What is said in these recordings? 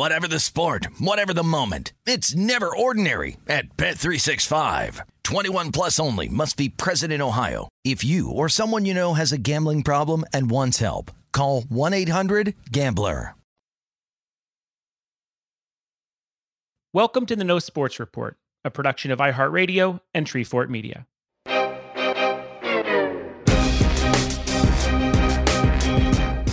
Whatever the sport, whatever the moment. It's never ordinary at Bet365. 21 plus only must be present in Ohio. If you or someone you know has a gambling problem and wants help, call 1-800-GAMBLER. Welcome to the No Sports Report, a production of iHeartRadio and Treefort Media.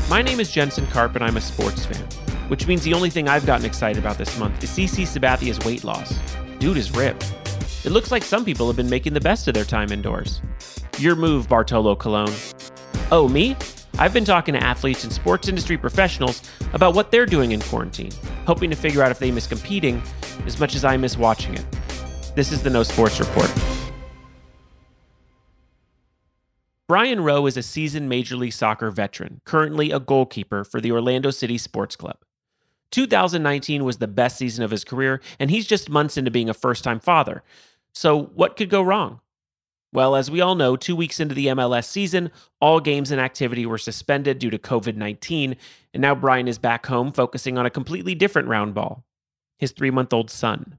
My name is Jensen Karp, and I'm a sports fan, which means the only thing I've gotten excited about this month is CC Sabathia's weight loss. Dude is ripped. It looks like some people have been making the best of their time indoors. Your move, Bartolo Colon. Oh, me? I've been talking to athletes and sports industry professionals about what they're doing in quarantine, hoping to figure out if they miss competing as much as I miss watching it. This is the No Sports Report. Brian Rowe is a seasoned Major League Soccer veteran, currently a goalkeeper for the Orlando City Sports Club. 2019 was the best season of his career, and he's just months into being a first time father. So, what could go wrong? Well, as we all know, two weeks into the MLS season, all games and activity were suspended due to COVID 19, and now Brian is back home focusing on a completely different round ball his three month old son.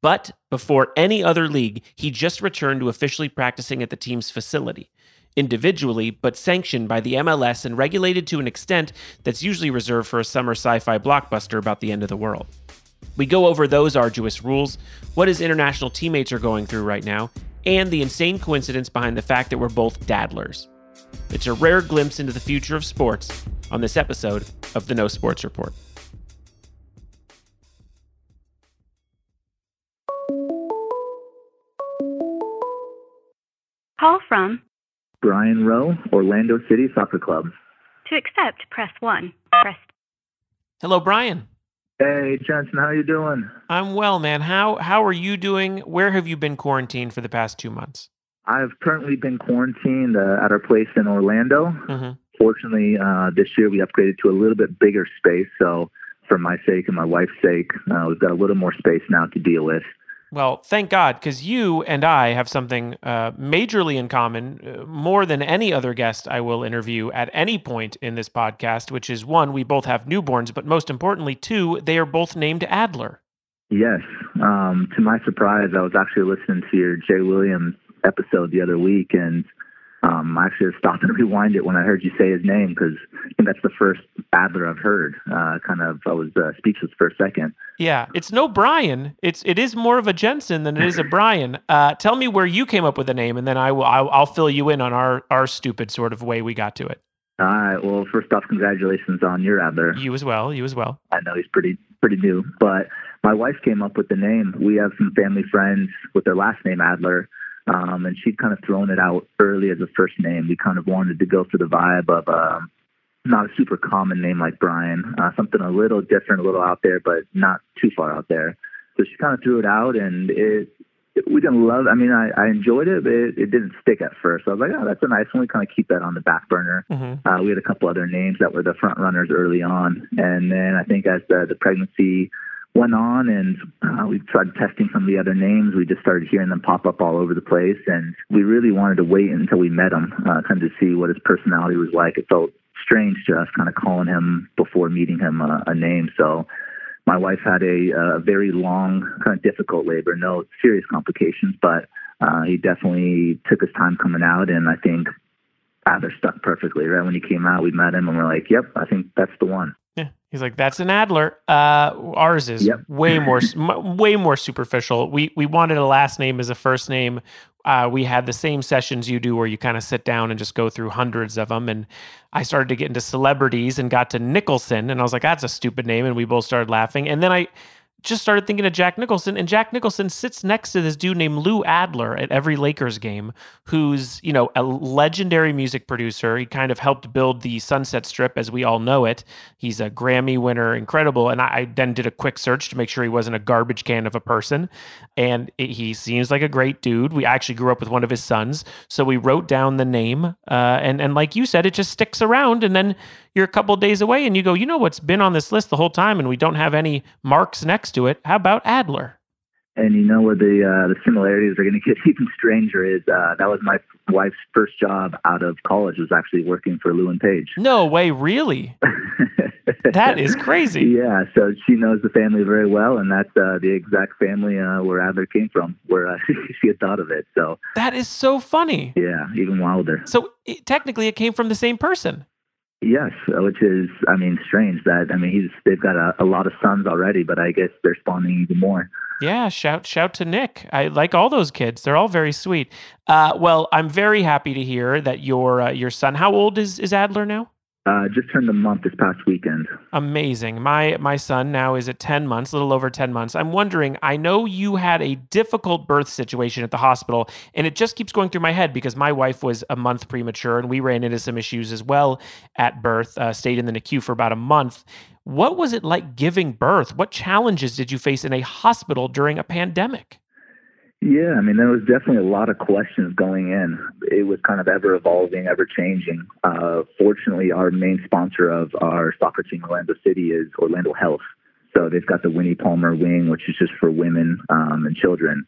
But before any other league, he just returned to officially practicing at the team's facility, individually, but sanctioned by the MLS and regulated to an extent that's usually reserved for a summer sci fi blockbuster about the end of the world. We go over those arduous rules, what his international teammates are going through right now, and the insane coincidence behind the fact that we're both daddlers. It's a rare glimpse into the future of sports on this episode of the No Sports Report. Call from Brian Rowe, Orlando City Soccer Club. To accept, press 1. Press Hello, Brian. Hey, Jensen, how you doing? I'm well, man. How how are you doing? Where have you been quarantined for the past two months? I've currently been quarantined uh, at our place in Orlando. Mm-hmm. Fortunately, uh, this year we upgraded to a little bit bigger space. So, for my sake and my wife's sake, uh, we've got a little more space now to deal with. Well, thank God, because you and I have something uh, majorly in common, uh, more than any other guest I will interview at any point in this podcast, which is one, we both have newborns, but most importantly, two, they are both named Adler. Yes. Um, to my surprise, I was actually listening to your Jay Williams episode the other week, and um, I actually stopped and rewind it when I heard you say his name because I think that's the first Adler I've heard. Uh, kind of, I was uh, speechless for a second. Yeah, it's no Brian. It's it is more of a Jensen than it is a Brian. Uh, tell me where you came up with the name, and then I will I'll, I'll fill you in on our our stupid sort of way we got to it. All right. Well, first off, congratulations on your Adler. You as well. You as well. I know he's pretty pretty new, but my wife came up with the name. We have some family friends with their last name Adler. Um, and she'd kind of thrown it out early as a first name. We kind of wanted to go for the vibe of um, not a super common name like Brian, uh, something a little different, a little out there, but not too far out there. So she kind of threw it out, and it, it we didn't love. I mean, I, I enjoyed it, but it, it didn't stick at first. So I was like, oh, that's a nice one. We kind of keep that on the back burner. Mm-hmm. Uh, we had a couple other names that were the front runners early on, and then I think as the the pregnancy went on and uh, we started testing some of the other names. We just started hearing them pop up all over the place, and we really wanted to wait until we met him, uh, kind of to see what his personality was like. It felt strange to us, kind of calling him before meeting him a, a name. So my wife had a, a very long, kind of difficult labor, no serious complications, but uh, he definitely took his time coming out, and I think Adler stuck perfectly. Right when he came out, we met him, and we're like, "Yep, I think that's the one." He's like, "That's an Adler." Uh, ours is Yep. way more, way more superficial. We we wanted a last name as a first name. Uh, we had the same sessions you do, where you kind of sit down and just go through hundreds of them. And I started to get into celebrities and got to Nicholson, and I was like, "That's a stupid name," and we both started laughing. And then I just started thinking of Jack Nicholson, and Jack Nicholson sits next to this dude named Lou Adler at every Lakers game, who's you know a legendary music producer. He kind of helped build the Sunset Strip as we all know it. He's a Grammy winner, incredible. And I, I then did a quick search to make sure he wasn't a garbage can of a person, and it, he seems like a great dude. We actually grew up with one of his sons, so we wrote down the name, uh, and and like you said, it just sticks around, and then you're a couple days away and you go, you know what's been on this list the whole time and we don't have any marks next to it. How about Adler? And you know where the uh, the similarities are going to get even stranger is uh, that was my wife's first job out of college was actually working for and Page. No way, really? that is crazy. Yeah, so she knows the family very well, and that's uh, the exact family uh, where Adler came from, where uh, she had thought of it. So That is so funny. yeah, even wilder. So it, technically, it came from the same person. Yes, uh, which is, I mean, strange that I mean he's they've got a, a lot of sons already, but I guess they're spawning even more. Yeah, shout shout to Nick. I like all those kids. They're all very sweet. Uh, well, I'm very happy to hear that your uh, your son. How old is is Adler now? Uh, just turned a month this past weekend. Amazing. My my son now is at 10 months, a little over 10 months. I'm wondering, I know you had a difficult birth situation at the hospital and it just keeps going through my head because my wife was a month premature and we ran into some issues as well at birth, uh, stayed in the NICU for about a month. What was it like giving birth? What challenges did you face in a hospital during a pandemic? Yeah, I mean, there was definitely a lot of questions going in. It was kind of ever evolving, ever changing. Uh, fortunately, our main sponsor of our soccer team, Orlando City, is Orlando Health. So they've got the Winnie Palmer wing, which is just for women um, and children.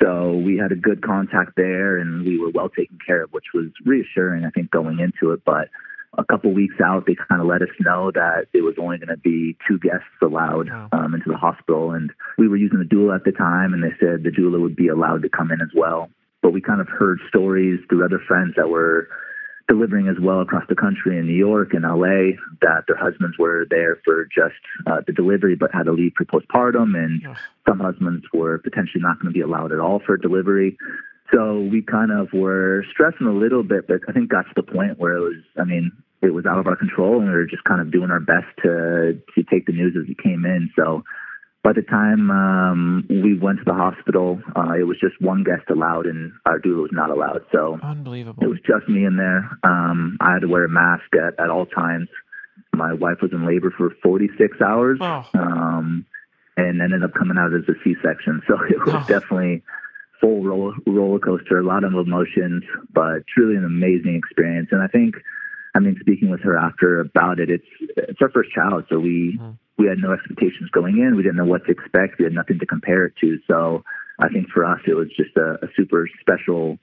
So we had a good contact there, and we were well taken care of, which was reassuring, I think, going into it. But a couple weeks out, they kind of let us know that it was only going to be two guests allowed Wow. um, into the hospital. And we were using a doula at the time, and they said the doula would be allowed to come in as well. But we kind of heard stories through other friends that were delivering as well across the country in New York and LA that their husbands were there for just uh, the delivery but had to leave for postpartum and some husbands were potentially not going to be allowed at all for delivery. So we kind of were stressing a little bit, but I think got to the point where it was, I mean, it was out of our control and we were just kind of doing our best to, to take the news as it came in. So by the time um, we went to the hospital, uh, it was just one guest allowed and our doula was not allowed. So unbelievable. it was just me in there. Um, I had to wear a mask at, at all times. My wife was in labor for 46 hours Oh. um, and ended up coming out as a C-section. So it was Oh. definitely full roller, roller coaster, a lot of emotions, but truly an amazing experience. And I think, I mean, speaking with her after about it, it's it's our first child, so we Mhm. we had no expectations going in. We didn't know what to expect. We had nothing to compare it to. So I think for us, it was just a, a super special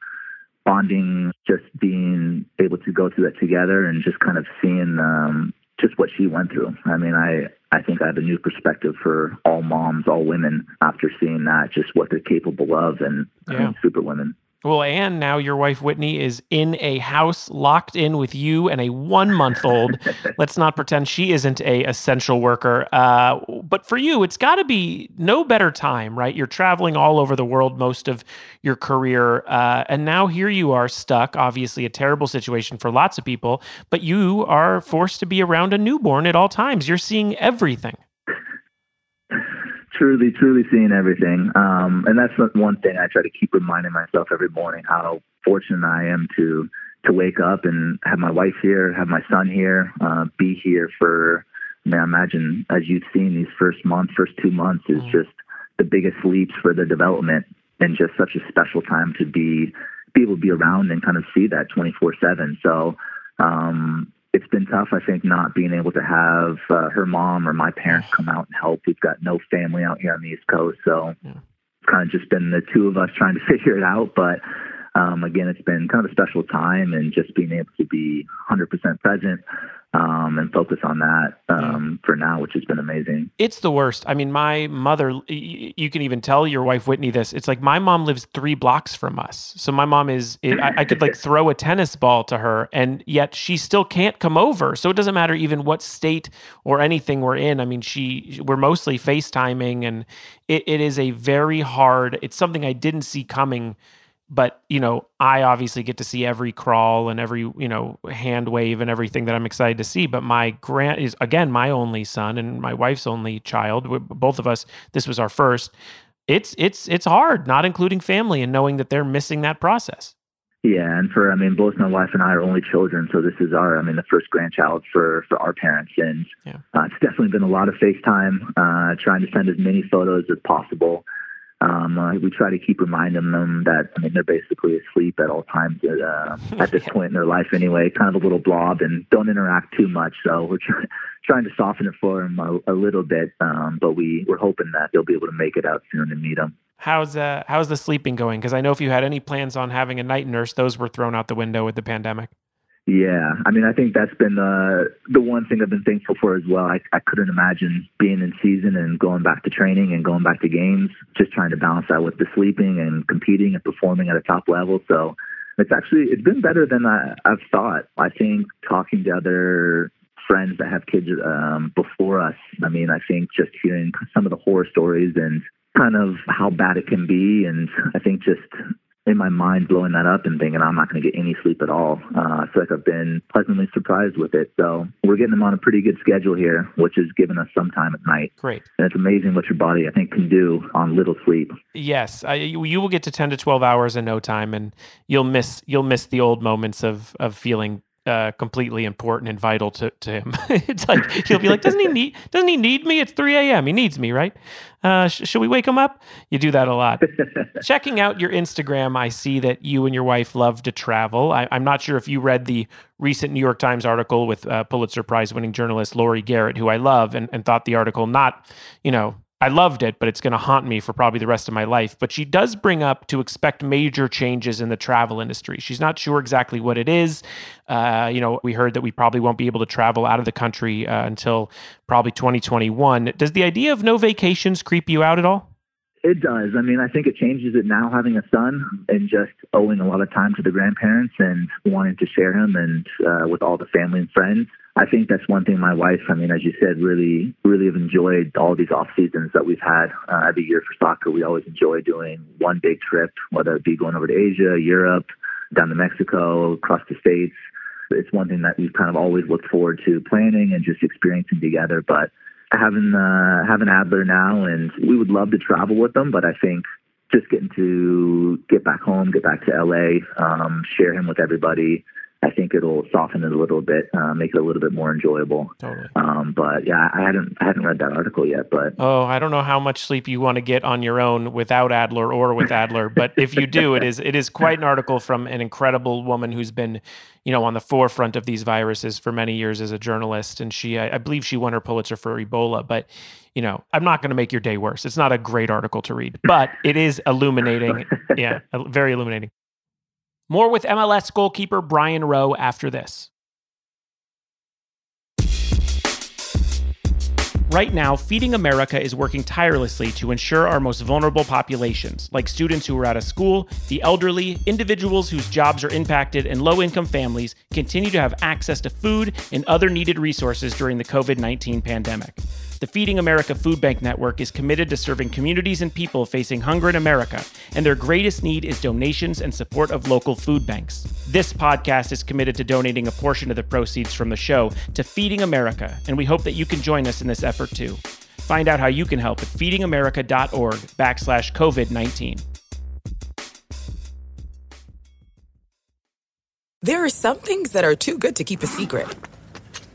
bonding, just being able to go through that together and just kind of seeing um, just what she went through. I mean, I I think I have a new perspective for all moms, all women after seeing that, just what they're capable of, and I mean, super women. Well, and now your wife Whitney is in a house locked in with you and a one month old. Let's not pretend she isn't a essential worker. Uh, but for you, it's got to be no better time, right? You're traveling all over the world most of your career, uh, and now here you are stuck. Obviously, a terrible situation for lots of people. But you are forced to be around a newborn at all times. You're seeing everything. Truly, truly seeing everything. Um, and that's the one thing I try to keep reminding myself every morning how fortunate I am to to wake up and have my wife here, have my son here, uh, be here for. I mean, I imagine as you've seen these first month, first two months is Mm. just the biggest leaps for their development, and just such a special time to be be able to be around and kind of see that twenty four seven. So. Um, it's been tough, I think, not being able to have uh, her mom or my parents come out and help. We've got no family out here on the East Coast, so Yeah. it's kind of just been the two of us trying to figure it out. But um, again, it's been kind of a special time, and just being able to be 100% present um, and focus on that um, for now, which has been amazing. It's the worst. I mean, my mother, you can even tell your wife Whitney this. It's like my mom lives three blocks from us. So my mom is, I, I could like throw a tennis ball to her, and yet she still can't come over. So it doesn't matter even what state or anything we're in. I mean, she, we're mostly FaceTiming, and it, it is a very hard, it's something I didn't see coming but you know i obviously get to see every crawl and every you know hand wave and everything that i'm excited to see but my grant is again my only son and my wife's only child both of us this was our first it's it's it's hard not including family and knowing that they're missing that process yeah and for i mean both my wife and i are only children so this is our i mean the first grandchild for for our parents and yeah. uh, it's definitely been a lot of facetime uh trying to send as many photos as possible um, uh, we try to keep reminding them that I mean they're basically asleep at all times at, uh, at this point in their life anyway, kind of a little blob, and don't interact too much. So we're trying trying to soften it for them a, a little bit, um, but we we're hoping that they'll be able to make it out soon and meet them. How's uh how's the sleeping going? Because I know if you had any plans on having a night nurse, those were thrown out the window with the pandemic. Yeah, I mean, I think that's been the the one thing I've been thankful for as well. I, I couldn't imagine being in season and going back to training and going back to games, just trying to balance that with the sleeping and competing and performing at a top level. So it's actually it's been better than I, I've thought. I think talking to other friends that have kids um, before us, I mean, I think just hearing some of the horror stories and kind of how bad it can be, and I think just in my mind blowing that up and thinking I'm not going to get any sleep at all. Uh, I feel like I've been pleasantly surprised with it. So we're getting them on a pretty good schedule here, which is giving us some time at night. Great. And it's amazing what your body, I think, can do on little sleep. Yes, I, you will get to 10 to 12 hours in no time, and you'll miss you'll miss the old moments of of feeling uh, completely important and vital to, to him. it's like he'll be like, doesn't he need doesn't he need me? It's 3 a.m. He needs me, right? Uh, sh- should we wake him up? You do that a lot. Checking out your Instagram, I see that you and your wife love to travel. I, am not sure if you read the recent New York Times article with uh, Pulitzer Prize winning journalist Laurie Garrett, who I love, and, and thought the article not, you know, I loved it, but it's going to haunt me for probably the rest of my life. But she does bring up to expect major changes in the travel industry. She's not sure exactly what it is. Uh, you know, we heard that we probably won't be able to travel out of the country uh, until probably 2021. Does the idea of no vacations creep you out at all? It does. I mean, I think it changes it now having a son and just owing a lot of time to the grandparents and wanting to share him and uh, with all the family and friends. I think that's one thing my wife, I mean, as you said, really, really have enjoyed all these off seasons that we've had uh, every year for soccer. We always enjoy doing one big trip, whether it be going over to Asia, Europe, down to Mexico, across the States. It's one thing that we've kind of always looked forward to planning and just experiencing together. But having uh, having Adler now, and we would love to travel with them, but I think just getting to get back home, get back to LA, um, share him with everybody, I think it'll soften it a little bit, uh, make it a little bit more enjoyable. Totally. Um, but yeah, I hadn't I hadn't read that article yet. But oh, I don't know how much sleep you want to get on your own without Adler or with Adler. but if you do, it is it is quite an article from an incredible woman who's been, you know, on the forefront of these viruses for many years as a journalist, and she I, I believe she won her Pulitzer for Ebola. But you know, I'm not going to make your day worse. It's not a great article to read, but it is illuminating. yeah, very illuminating. More with MLS goalkeeper Brian Rowe after this. Right now, Feeding America is working tirelessly to ensure our most vulnerable populations, like students who are out of school, the elderly, individuals whose jobs are impacted, and low income families, continue to have access to food and other needed resources during the COVID 19 pandemic. The Feeding America Food Bank Network is committed to serving communities and people facing hunger in America, and their greatest need is donations and support of local food banks. This podcast is committed to donating a portion of the proceeds from the show to Feeding America, and we hope that you can join us in this effort too. Find out how you can help at feedingamerica.org backslash COVID 19. There are some things that are too good to keep a secret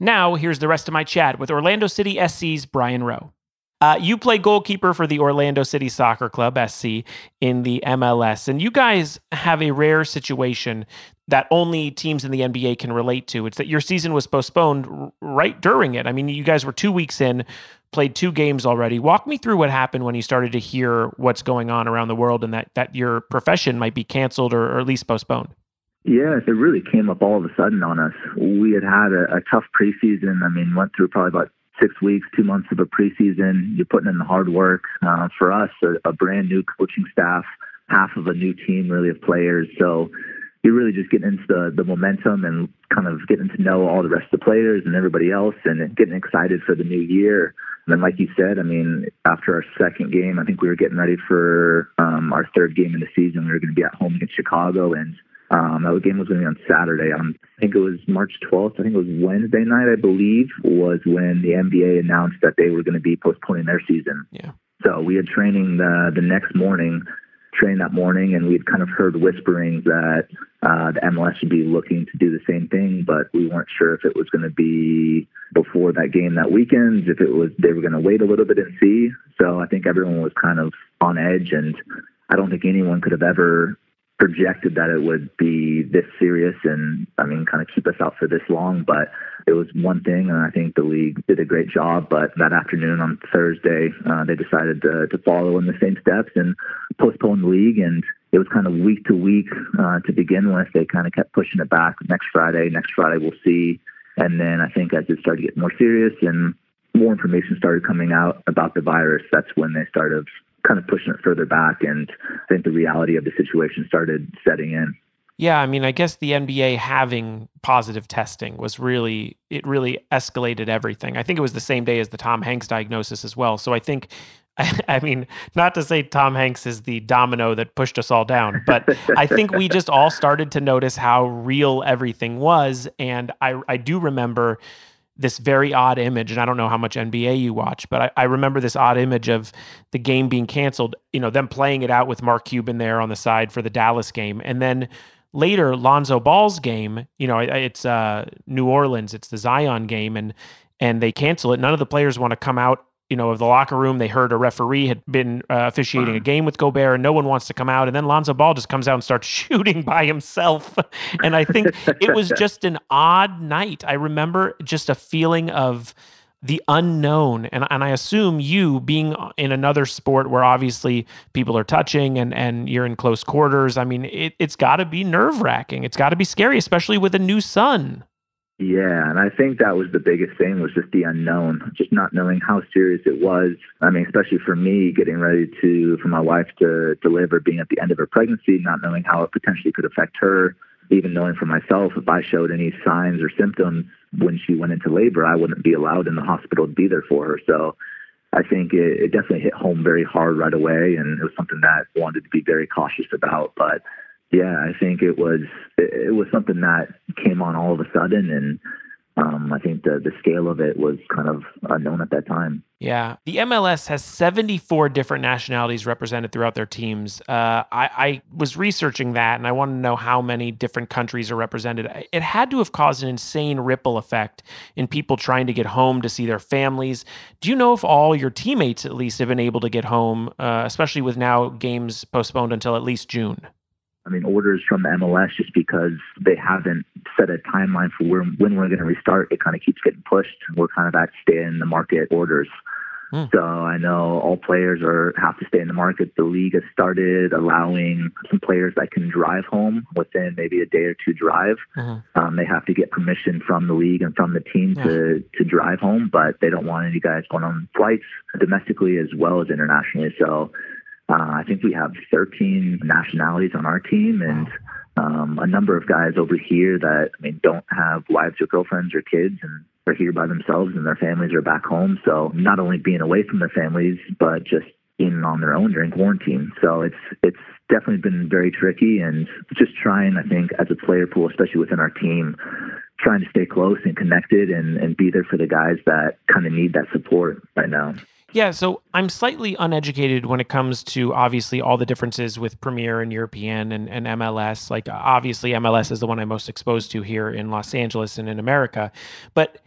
Now, here's the rest of my chat with Orlando City SC's Brian Rowe. Uh, you play goalkeeper for the Orlando City Soccer Club, SC, in the MLS. And you guys have a rare situation that only teams in the NBA can relate to. It's that your season was postponed r- right during it. I mean, you guys were two weeks in, played two games already. Walk me through what happened when you started to hear what's going on around the world and that, that your profession might be canceled or, or at least postponed. Yeah, it really came up all of a sudden on us. We had had a, a tough preseason. I mean, went through probably about six weeks, two months of a preseason. You're putting in the hard work. Uh, for us, a, a brand new coaching staff, half of a new team really of players. So you're really just getting into the, the momentum and kind of getting to know all the rest of the players and everybody else and getting excited for the new year. And then, like you said, I mean, after our second game, I think we were getting ready for um, our third game in the season. We were going to be at home against Chicago, and um, that game was going to be on Saturday. Um, I think it was March 12th. I think it was Wednesday night, I believe, was when the NBA announced that they were going to be postponing their season. Yeah. So we had training the the next morning, trained that morning, and we'd kind of heard whisperings that uh, the MLS should be looking to do the same thing, but we weren't sure if it was going to be before that game that weekend, if it was they were going to wait a little bit and see. So I think everyone was kind of on edge, and I don't think anyone could have ever projected that it would be this serious and I mean kind of keep us out for this long but it was one thing and I think the league did a great job but that afternoon on Thursday uh, they decided to, to follow in the same steps and postpone the league and it was kind of week to week uh, to begin with. They kind of kept pushing it back next Friday next Friday we'll see and then I think as it started to get more serious and more information started coming out about the virus that's when they started kind of pushing it further back. And I think the reality of the situation started setting in. Yeah, I mean, I guess the NBA having positive testing was really, it really escalated everything. I think it was the same day as the Tom Hanks diagnosis as well. So I think, I mean, not to say Tom Hanks is the domino that pushed us all down, but I think we just all started to notice how real everything was. And I, I do remember this very odd image, and I don't know how much NBA you watch, but I, I, remember this odd image of the game being canceled. You know, them playing it out with Mark Cuban there on the side for the Dallas game, and then later Lonzo Ball's game. You know, it's uh, New Orleans, it's the Zion game, and and they cancel it. None of the players want to come out you know, of the locker room. They heard a referee had been uh, officiating a game with Gobert, and no one wants to come out. And then Lonzo Ball just comes out and starts shooting by himself. and I think it was just an odd night. I remember just a feeling of the unknown. And, and I assume you being in another sport where obviously people are touching and, and you're in close quarters. I mean, it, it's got to be nerve wracking. It's got to be scary, especially with a new son. Yeah, and I think that was the biggest thing was just the unknown, just not knowing how serious it was. I mean, especially for me, getting ready to for my wife to deliver, being at the end of her pregnancy, not knowing how it potentially could affect her. Even knowing for myself, if I showed any signs or symptoms when she went into labor, I wouldn't be allowed in the hospital to be there for her. So I think it, it definitely hit home very hard right away, and it was something that I wanted to be very cautious about. But yeah, I think it was it, was something that came on all of a sudden, and um, I think the the scale of it was kind of unknown at that time. Yeah, the MLS has 74 different nationalities represented throughout their teams. Uh, I, I was researching that, and I want to know how many different countries are represented. It had to have caused an insane ripple effect in people trying to get home to see their families. Do you know if all your teammates, at least, have been able to get home, uh, especially with now games postponed until at least June? I mean, orders from the MLS just because they haven't set a timeline for where, when we're going to restart. It kind of keeps getting pushed. We're kind of at stay in the market orders. Hmm. So I know all players are have to stay in the market. The league has started allowing some players that can drive home within maybe a day or two drive. Mm-hmm. Um, they have to get permission from the league and from the team yeah. to to drive home, but they don't want any guys going on flights domestically as well as internationally. So uh, I think we have 13 nationalities on our team and. Um, a number of guys over here that I mean don't have wives or girlfriends or kids, and are here by themselves and their families are back home. So not only being away from their families, but just being on their own during quarantine. So it's it's definitely been very tricky and just trying, I think, as a player pool, especially within our team, trying to stay close and connected and, and be there for the guys that kind of need that support right now. Yeah, so I'm slightly uneducated when it comes to obviously all the differences with Premier and European and, and MLS. Like, obviously, MLS is the one I'm most exposed to here in Los Angeles and in America. But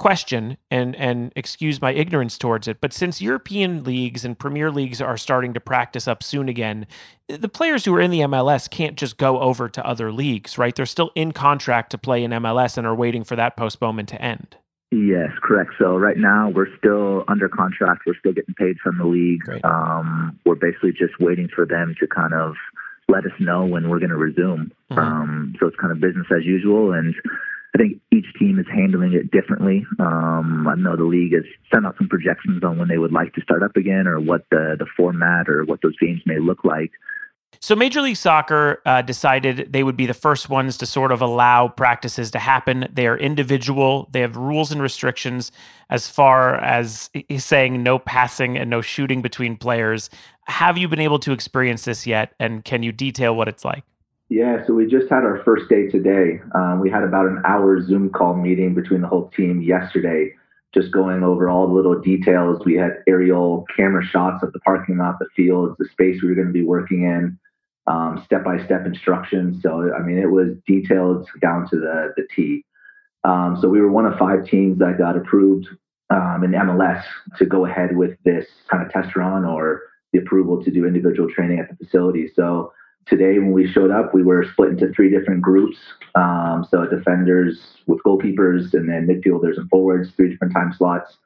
question and and excuse my ignorance towards it but since european leagues and premier leagues are starting to practice up soon again the players who are in the MLS can't just go over to other leagues right they're still in contract to play in MLS and are waiting for that postponement to end yes correct so right now we're still under contract we're still getting paid from the league um, we're basically just waiting for them to kind of let us know when we're going to resume mm-hmm. um, so it's kind of business as usual and I think each team is handling it differently. Um, I know the league has sent out some projections on when they would like to start up again, or what the the format or what those games may look like. So, Major League Soccer uh, decided they would be the first ones to sort of allow practices to happen. They are individual, they have rules and restrictions as far as saying no passing and no shooting between players. Have you been able to experience this yet? And can you detail what it's like? Yeah, so we just had our first day today. Um, we had about an hour Zoom call meeting between the whole team yesterday, just going over all the little details. We had aerial camera shots of the parking lot, the fields, the space we were going to be working in, step by step instructions. So, I mean, it was detailed down to the, the T. Um, so, we were one of five teams that got approved um, in MLS to go ahead with this kind of test run or the approval to do individual training at the facility. So, today when we showed up, we were split into three different groups. Um, so defenders with goalkeepers and then midfielders and forwards, three different time slots.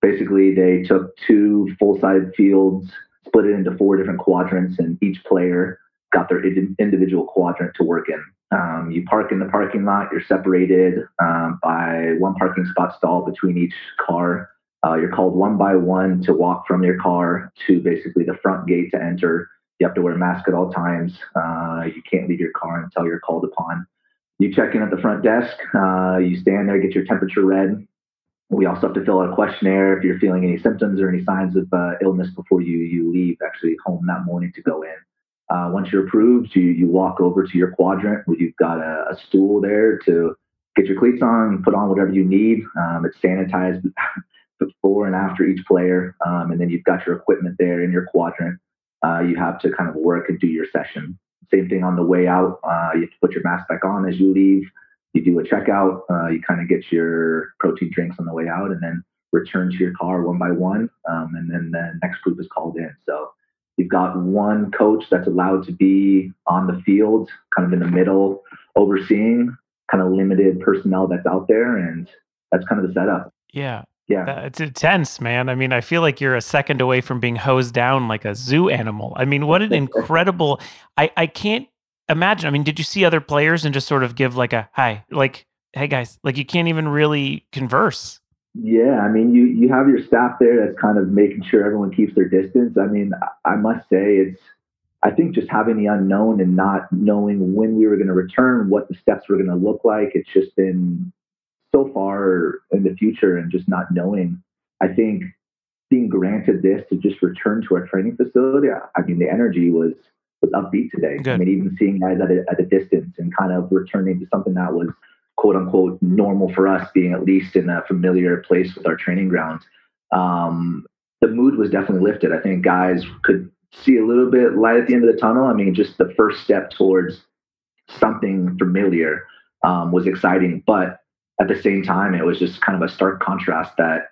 Basically, they took two full-side fields, split it into four different quadrants, and each player got their individual quadrant to work in. Um, you park in the parking lot. You're separated um, by one parking spot stall between each car. Uh, you're called one by one to walk from your car to basically the front gate to enter. You have to wear a mask at all times. Uh, you can't leave your car until you're called upon. You check in at the front desk. Uh, you stand there, get your temperature read. We also have to fill out a questionnaire if you're feeling any symptoms or any signs of uh, illness before you you leave actually home that morning to go in. Uh, once you're approved, you you walk over to your quadrant where you've got a, a stool there to get your cleats on, put on whatever you need. Um, it's sanitized before and after each player, um, and then you've got your equipment there in your quadrant uh, you have to kind of work and do your session. Same thing on the way out. Uh, you have to put your mask back on as you leave. You do a checkout. Uh, you kind of get your protein drinks on the way out, and then return to your car one by one. Um, and then the next group is called in. So you've got one coach that's allowed to be on the field, kind of in the middle, overseeing kind of limited personnel that's out there, and that's kind of the setup. Yeah, yeah. It's intense, man. I mean, I feel like you're a second away from being hosed down like a zoo animal. I mean, what an incredible I I can't imagine. I mean, did you see other players and just sort of give like a hi, like hey guys, like you can't even really converse. Yeah, I mean, you you have your staff there that's kind of making sure everyone keeps their distance. I mean, I must say it's I think just having the unknown and not knowing when we were going to return, what the steps were going to look like, it's just been so far in the future and just not knowing. I think being granted this to just return to our training facility, I mean, the energy was was upbeat today. Good. I mean, even seeing guys at a, at a distance and kind of returning to something that was quote unquote normal for us, being at least in a familiar place with our training grounds. Um, the mood was definitely lifted. I think guys could see a little bit light at the end of the tunnel. I mean, just the first step towards something familiar um, was exciting, but at the same time, it was just kind of a stark contrast that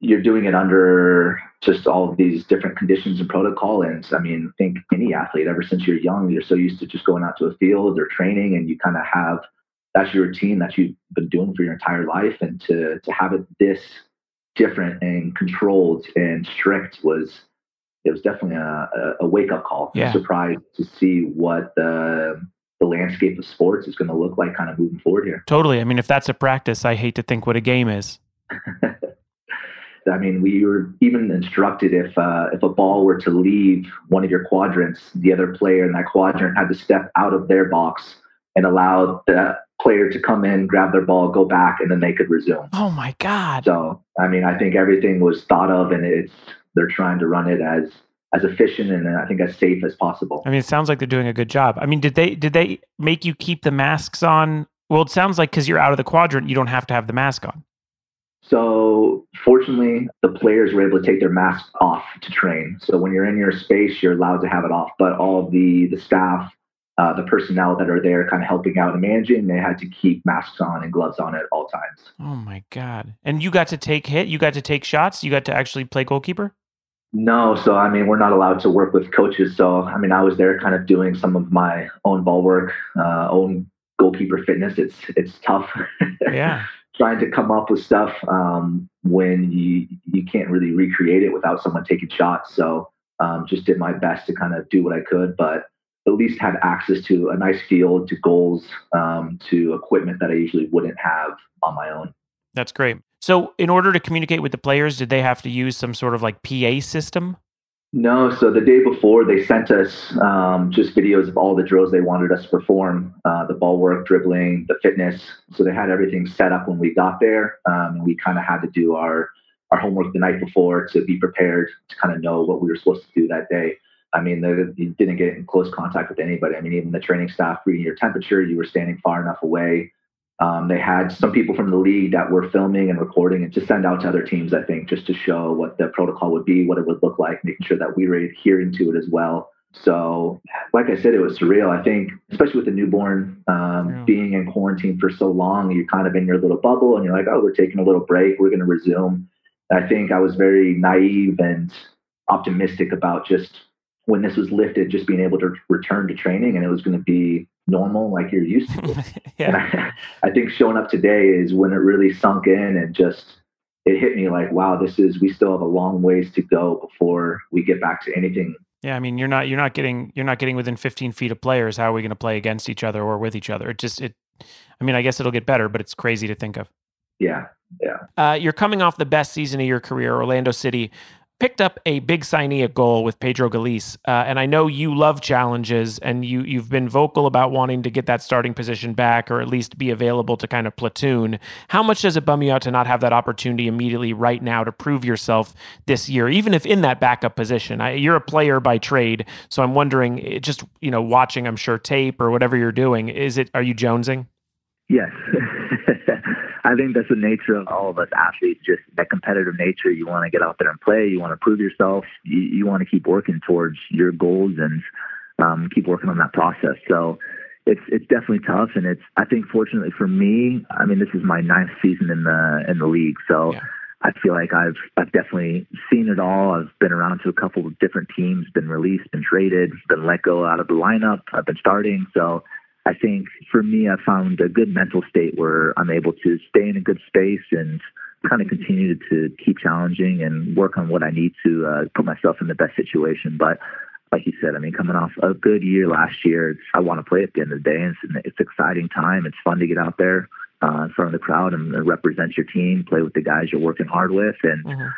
you're doing it under just all of these different conditions and protocol. And I mean, think any athlete, ever since you're young, you're so used to just going out to a field or training, and you kind of have that's your routine that you've been doing for your entire life, and to to have it this different and controlled and strict was it was definitely a, a wake up call. Yeah. Surprised to see what the the landscape of sports is going to look like kind of moving forward here. Totally. I mean, if that's a practice, I hate to think what a game is. I mean, we were even instructed if uh, if a ball were to leave one of your quadrants, the other player in that quadrant had to step out of their box and allow the player to come in, grab their ball, go back, and then they could resume. Oh my God. So, I mean, I think everything was thought of, and it's they're trying to run it as as efficient and uh, I think as safe as possible. I mean, it sounds like they're doing a good job. I mean, did they did they make you keep the masks on? Well, it sounds like because you're out of the quadrant, you don't have to have the mask on. So fortunately, the players were able to take their masks off to train. So when you're in your space, you're allowed to have it off. But all the the staff, uh, the personnel that are there, kind of helping out and managing, they had to keep masks on and gloves on at all times. Oh my god! And you got to take hit. You got to take shots. You got to actually play goalkeeper. No, so I mean, we're not allowed to work with coaches. So I mean, I was there, kind of doing some of my own ball work, uh, own goalkeeper fitness. It's it's tough. Yeah. trying to come up with stuff um, when you you can't really recreate it without someone taking shots. So um, just did my best to kind of do what I could, but at least had access to a nice field, to goals, um, to equipment that I usually wouldn't have on my own. That's great. So, in order to communicate with the players, did they have to use some sort of like PA system? No, so the day before they sent us um, just videos of all the drills they wanted us to perform, uh, the ball work, dribbling, the fitness. So they had everything set up when we got there. Um, we kind of had to do our our homework the night before to be prepared to kind of know what we were supposed to do that day. I mean, the, you didn't get in close contact with anybody. I mean, even the training staff reading your temperature, you were standing far enough away. Um, they had some people from the league that were filming and recording and to send out to other teams, I think, just to show what the protocol would be, what it would look like, making sure that we were adhering to it as well. So, like I said, it was surreal. I think, especially with the newborn um, yeah. being in quarantine for so long, you're kind of in your little bubble and you're like, oh, we're taking a little break. We're going to resume. I think I was very naive and optimistic about just when this was lifted, just being able to return to training and it was going to be normal like you're used to. yeah. I, I think showing up today is when it really sunk in and just it hit me like, wow, this is we still have a long ways to go before we get back to anything. Yeah, I mean, you're not you're not getting you're not getting within 15 feet of players. How are we going to play against each other or with each other? It just it. I mean, I guess it'll get better, but it's crazy to think of. Yeah, yeah. Uh, you're coming off the best season of your career, Orlando City picked up a big signee goal with Pedro Gallese, uh, and I know you love challenges, and you you've been vocal about wanting to get that starting position back, or at least be available to kind of platoon. How much does it bum you out to not have that opportunity immediately right now to prove yourself this year, even if in that backup position? I, you're a player by trade, so I'm wondering, just you know, watching, I'm sure tape or whatever you're doing, is it are you jonesing? Yes. I think that's the nature of all of us athletes, just that competitive nature. You want to get out there and play. You want to prove yourself. You, you want to keep working towards your goals and um, keep working on that process. So it's it's definitely tough, and it's I think fortunately for me, I mean this is my ninth season in the in the league, so. Yeah. I feel like I've I've definitely seen it all. I've been around to a couple of different teams, been released, been traded, been let go out of the lineup. I've been starting, so I think for me, I found a good mental state where I'm able to stay in a good space and kind of continue to keep challenging and work on what I need to uh, put myself in the best situation. But like you said, I mean, coming off a good year last year, I want to play at the end of the day. And it's, it's exciting time. It's fun to get out there uh, in front of the crowd and represent your team, play with the guys you're working hard with, and. Mm-hmm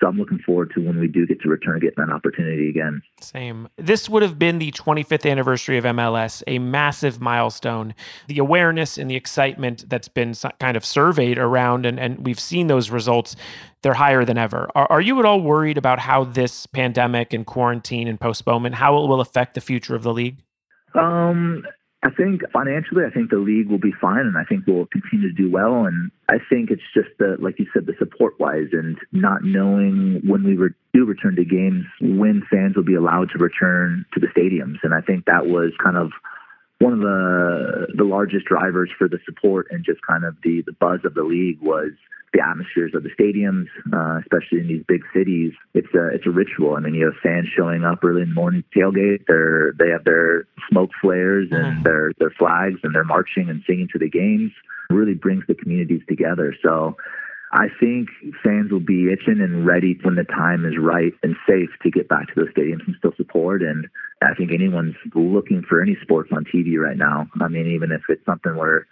so I'm looking forward to when we do get to return and get that opportunity again. Same. This would have been the 25th anniversary of MLS, a massive milestone. The awareness and the excitement that's been kind of surveyed around, and, and we've seen those results, they're higher than ever. Are, are you at all worried about how this pandemic and quarantine and postponement, how it will affect the future of the league? Um, I think financially, I think the league will be fine, and I think we'll continue to do well. And I think it's just the, like you said, the support wise, and not knowing when we re- do return to games, when fans will be allowed to return to the stadiums. And I think that was kind of one of the the largest drivers for the support and just kind of the the buzz of the league was the atmospheres of the stadiums, uh, especially in these big cities. It's a it's a ritual. I mean, you have fans showing up early in the morning tailgate. They're they have their smoke flares and their their flags, and they're marching and singing to the games. It really brings the communities together. So. I think fans will be itching and ready when the time is right and safe to get back to those stadiums and still support. And I think anyone's looking for any sports on TV right now. I mean, even if it's something where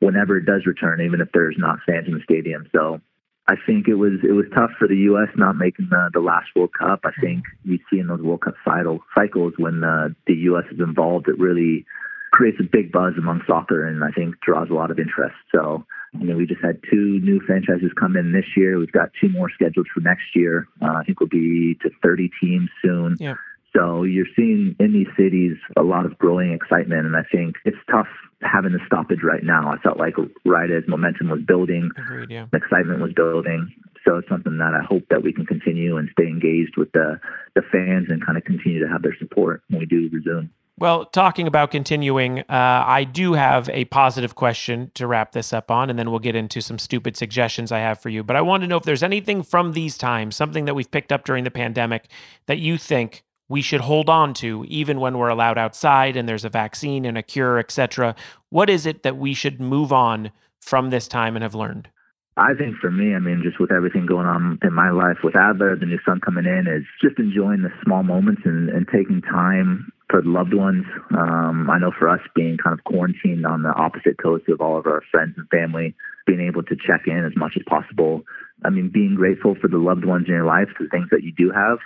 whenever it does return, even if there's not fans in the stadium. So I think it was it was tough for the U.S. not making the, the last World Cup. I think you see in those World Cup cycle, cycles when the, the U.S. is involved, it really creates a big buzz among soccer and I think draws a lot of interest. So, you know, we just had two new franchises come in this year. We've got two more scheduled for next year. Uh, I think we'll be to 30 teams soon. Yeah. So you're seeing in these cities a lot of growing excitement, and I think it's tough having the stoppage right now. I felt like right as momentum was building, Agreed, yeah. excitement was building. So it's something that I hope that we can continue and stay engaged with the the fans and kind of continue to have their support when we do resume. Well, talking about continuing, uh, I do have a positive question to wrap this up on, and then we'll get into some stupid suggestions I have for you. But I want to know if there's anything from these times, something that we've picked up during the pandemic, that you think we should hold on to, even when we're allowed outside and there's a vaccine and a cure, etc. What is it that we should move on from this time and have learned? I think for me, I mean, just with everything going on in my life with Adler, the new son coming in, is just enjoying the small moments and, and taking time for loved ones. Um, I know for us being kind of quarantined on the opposite coast of all of our friends and family, being able to check in as much as possible. I mean, being grateful for the loved ones in your life, the things that you do have.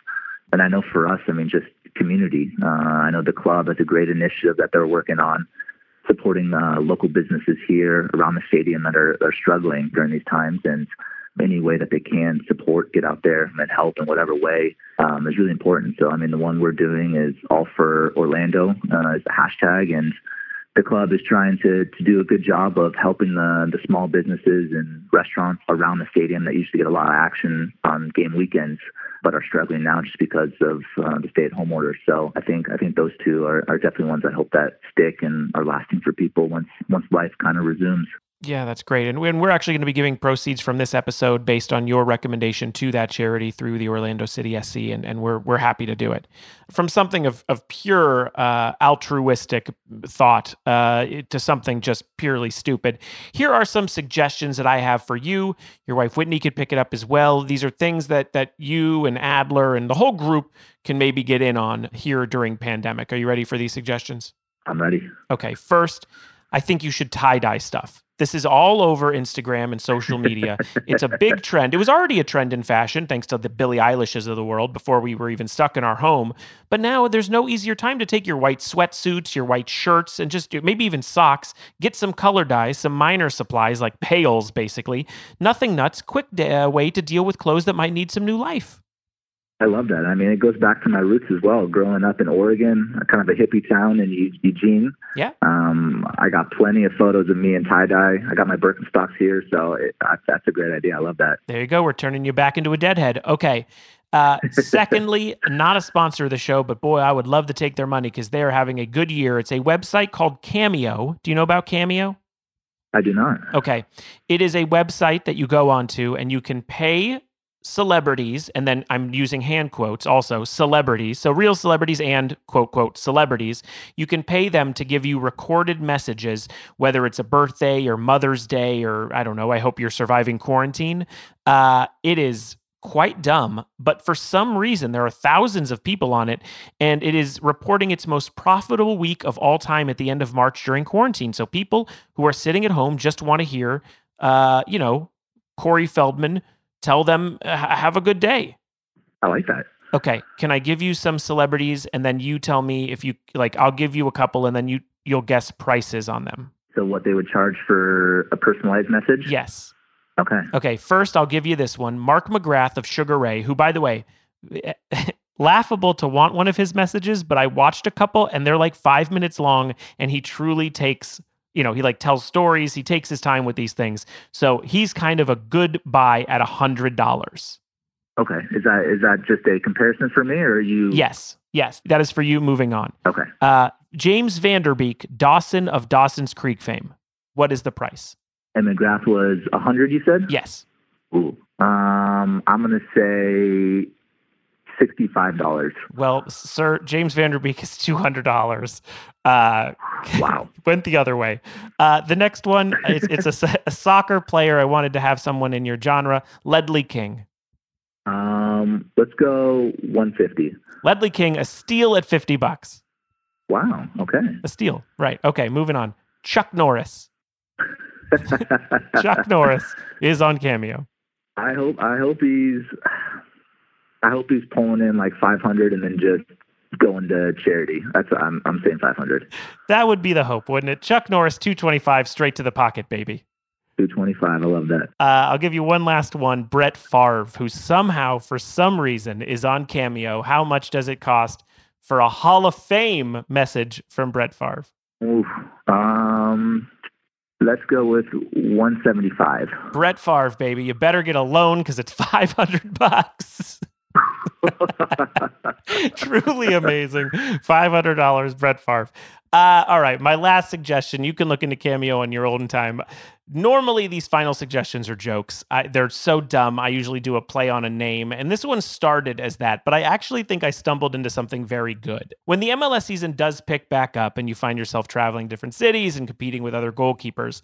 And I know for us, I mean, just community. Uh, I know the club has a great initiative that they're working on supporting uh, local businesses here around the stadium that are, are struggling during these times and any way that they can support, get out there and help in whatever way um, is really important. So, I mean, the one we're doing is all for Orlando uh, is the hashtag, and the club is trying to, to do a good job of helping the, the small businesses and restaurants around the stadium that usually get a lot of action on game weekends but are struggling now just because of uh, the stay-at-home order. So I think I think those two are, are definitely ones I hope that stick and are lasting for people once once life kind of resumes. Yeah, that's great. And we're actually going to be giving proceeds from this episode based on your recommendation to that charity through the Orlando City SC, and, and we're, we're happy to do it. From something of, of pure uh, altruistic thought uh, to something just purely stupid, here are some suggestions that I have for you. Your wife Whitney could pick it up as well. These are things that, that you and Adler and the whole group can maybe get in on here during pandemic. Are you ready for these suggestions? I'm ready. Okay, first, I think you should tie dye stuff. This is all over Instagram and social media. it's a big trend. It was already a trend in fashion, thanks to the Billie Eilishes of the world before we were even stuck in our home. But now there's no easier time to take your white sweatsuits, your white shirts, and just maybe even socks, get some color dyes, some minor supplies like pails, basically. Nothing nuts, quick uh, way to deal with clothes that might need some new life. I love that. I mean, it goes back to my roots as well. Growing up in Oregon, kind of a hippie town in Eugene. Yeah. Um, I got plenty of photos of me in tie dye. I got my Birkenstocks here, so it, that's a great idea. I love that. There you go. We're turning you back into a deadhead. Okay. Uh, secondly, not a sponsor of the show, but boy, I would love to take their money because they are having a good year. It's a website called Cameo. Do you know about Cameo? I do not. Okay. It is a website that you go onto and you can pay celebrities, and then I'm using hand quotes also celebrities, so real celebrities and quote, quote, celebrities, you can pay them to give you recorded messages, whether it's a birthday or Mother's Day or I don't know, I hope you're surviving quarantine. Uh, it is quite dumb, but for some reason, there are thousands of people on it, and it is reporting its most profitable week of all time at the end of March during quarantine. So people who are sitting at home just want to hear, uh, you know, Corey Feldman tell them uh, have a good day. I like that. Okay, can I give you some celebrities and then you tell me if you like I'll give you a couple and then you you'll guess prices on them. So what they would charge for a personalized message? Yes. Okay. Okay, first I'll give you this one. Mark McGrath of Sugar Ray, who by the way, laughable to want one of his messages, but I watched a couple and they're like 5 minutes long and he truly takes you know, he like tells stories. He takes his time with these things. So he's kind of a good buy at a hundred dollars. Okay. Is that is that just a comparison for me or you Yes. Yes. That is for you moving on. Okay. Uh James Van Der Beek, Dawson of Dawson's Creek fame. What is the price? And McGrath was a hundred, you said? Yes. Ooh. Um, I'm going to say sixty-five dollars. Well, sir, James Van Der Beek is two hundred dollars. Uh, Wow. went the other way. Uh, the next one, it's, it's a, a soccer player. I wanted to have someone in your genre. Ledley King. Um, let's go one fifty. Ledley King, a steal at fifty bucks. Wow. Okay. A steal, right? Okay, moving on. Chuck Norris. Chuck Norris is on Cameo. I hope I hope he's I hope he's pulling in like 500 and then just going to charity. That's I'm I'm saying 500. That would be the hope, wouldn't it? Chuck Norris, two twenty-five, straight to the pocket, baby. 225. I love that. Uh, I'll give you one last one. Brett Favre, who somehow, for some reason, is on Cameo. How much does it cost for a Hall of Fame message from Brett Favre? Oof. Um, let's go with 175. Brett Favre, baby, you better get a loan because it's five hundred bucks. Truly amazing. Five hundred dollars, Brett Favre. Uh, all right, my last suggestion. You can look into Cameo on your olden time. Normally, these final suggestions are jokes. I, they're so dumb. I usually do a play on a name, and this one started as that. But I actually think I stumbled into something very good. When the MLS season does pick back up, and you find yourself traveling different cities and competing with other goalkeepers,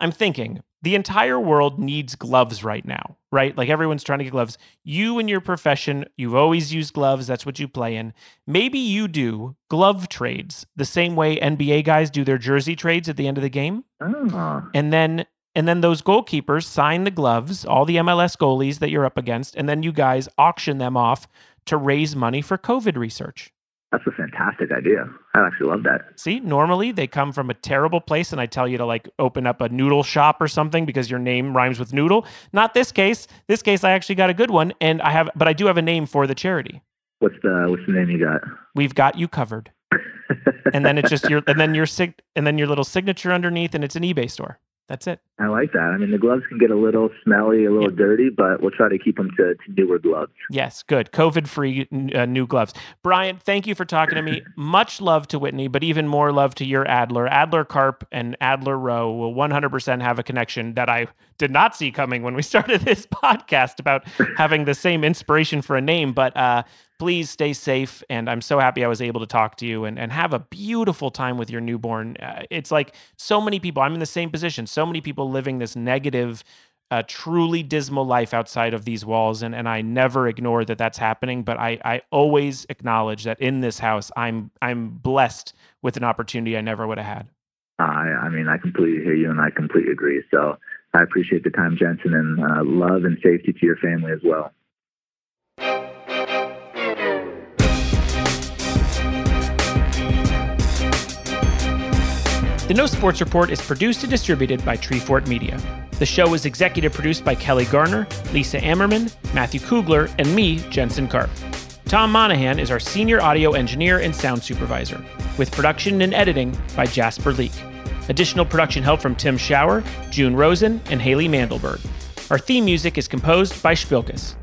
I'm thinking the entire world needs gloves right now, right? Like everyone's trying to get gloves. You in your profession, you've always used gloves. That's what you play in. Maybe you do glove trades the same way NBA guys do their jersey trades at the end of the game. Oh, And then and then those goalkeepers sign the gloves, all the MLS goalies that you're up against, and then you guys auction them off to raise money for COVID research. That's a fantastic idea. I actually love that. See, normally they come from a terrible place, and I tell you to like open up a noodle shop or something because your name rhymes with noodle. Not this case. This case, I actually got a good one, and I have, but I do have a name for the charity. What's the what's the name you got? We've got you covered, and then it's just your, and then your sig, and then your little signature underneath, and it's an eBay store. That's it. I like that. I mean, the gloves can get a little smelly, a little dirty, but we'll try to keep them to, to newer gloves. Yes, good. COVID free uh, new gloves. Brian, thank you for talking to me. Much love to Whitney, but even more love to your Adler. Adler Karp and Adler Rowe will 100% have a connection that I did not see coming when we started this podcast about having the same inspiration for a name. But uh, please stay safe. And I'm so happy I was able to talk to you and, and have a beautiful time with your newborn. Uh, it's like so many people, I'm in the same position, so many people living this negative, a truly dismal life outside of these walls and, and I never ignore that that's happening but I, I always acknowledge that in this house I'm I'm blessed with an opportunity I never would have had. I, I mean, I completely hear you and I completely agree. So I appreciate the time, Jensen, and uh, love and safety to your family as well. The No Sports Report is produced and distributed by Treefort Media. The show is executive produced by Kelly Garner, Lisa Ammerman, Matthew Kugler, and me, Jensen Karp. Tom Monahan is our senior audio engineer and sound supervisor, with production and editing by Jasper Leak. Additional production help from Tim Schauer, June Rosen, and Haley Mandelberg. Our theme music is composed by Spilkus.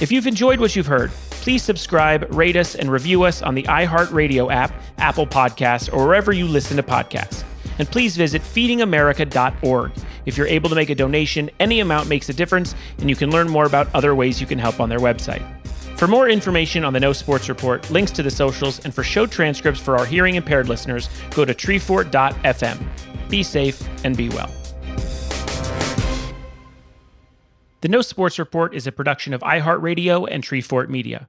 If you've enjoyed what you've heard, please subscribe, rate us, and review us on the iHeartRadio app, Apple Podcasts, or wherever you listen to podcasts. And please visit feedingamerica.org. If you're able to make a donation, any amount makes a difference, and you can learn more about other ways you can help on their website. For more information on the No Sports Report, links to the socials, and for show transcripts for our hearing impaired listeners, go to treefort.fm. Be safe and be well. The No Sports Report is a production of iHeartRadio and Treefort Media.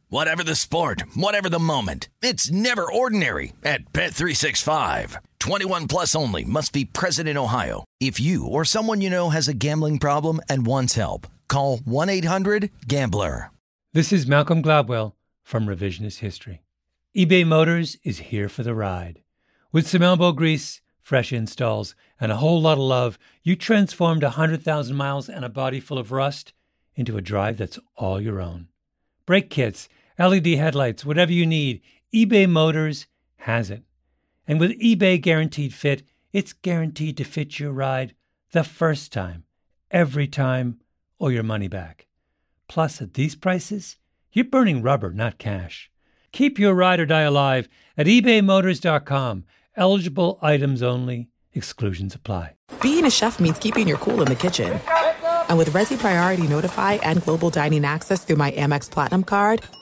Whatever the sport, whatever the moment. It's never ordinary at Bet365. 21 plus only must be present in Ohio. If you or someone you know has a gambling problem and wants help, call 1-800-GAMBLER. This is Malcolm Gladwell from Revisionist History. eBay Motors is here for the ride. With some elbow grease, fresh installs, and a whole lot of love, you transformed 100,000 miles and a body full of rust into a drive that's all your own. Brake kits, LED headlights, whatever you need, eBay Motors has it. And with eBay Guaranteed Fit, it's guaranteed to fit your ride the first time, every time, or your money back. Plus, at these prices, you're burning rubber, not cash. Keep your ride or die alive at ebaymotors.com. Eligible items only, exclusions apply. Being a chef means keeping your cool in the kitchen. And with Resy Priority Notify and Global Dining Access through my Amex Platinum card,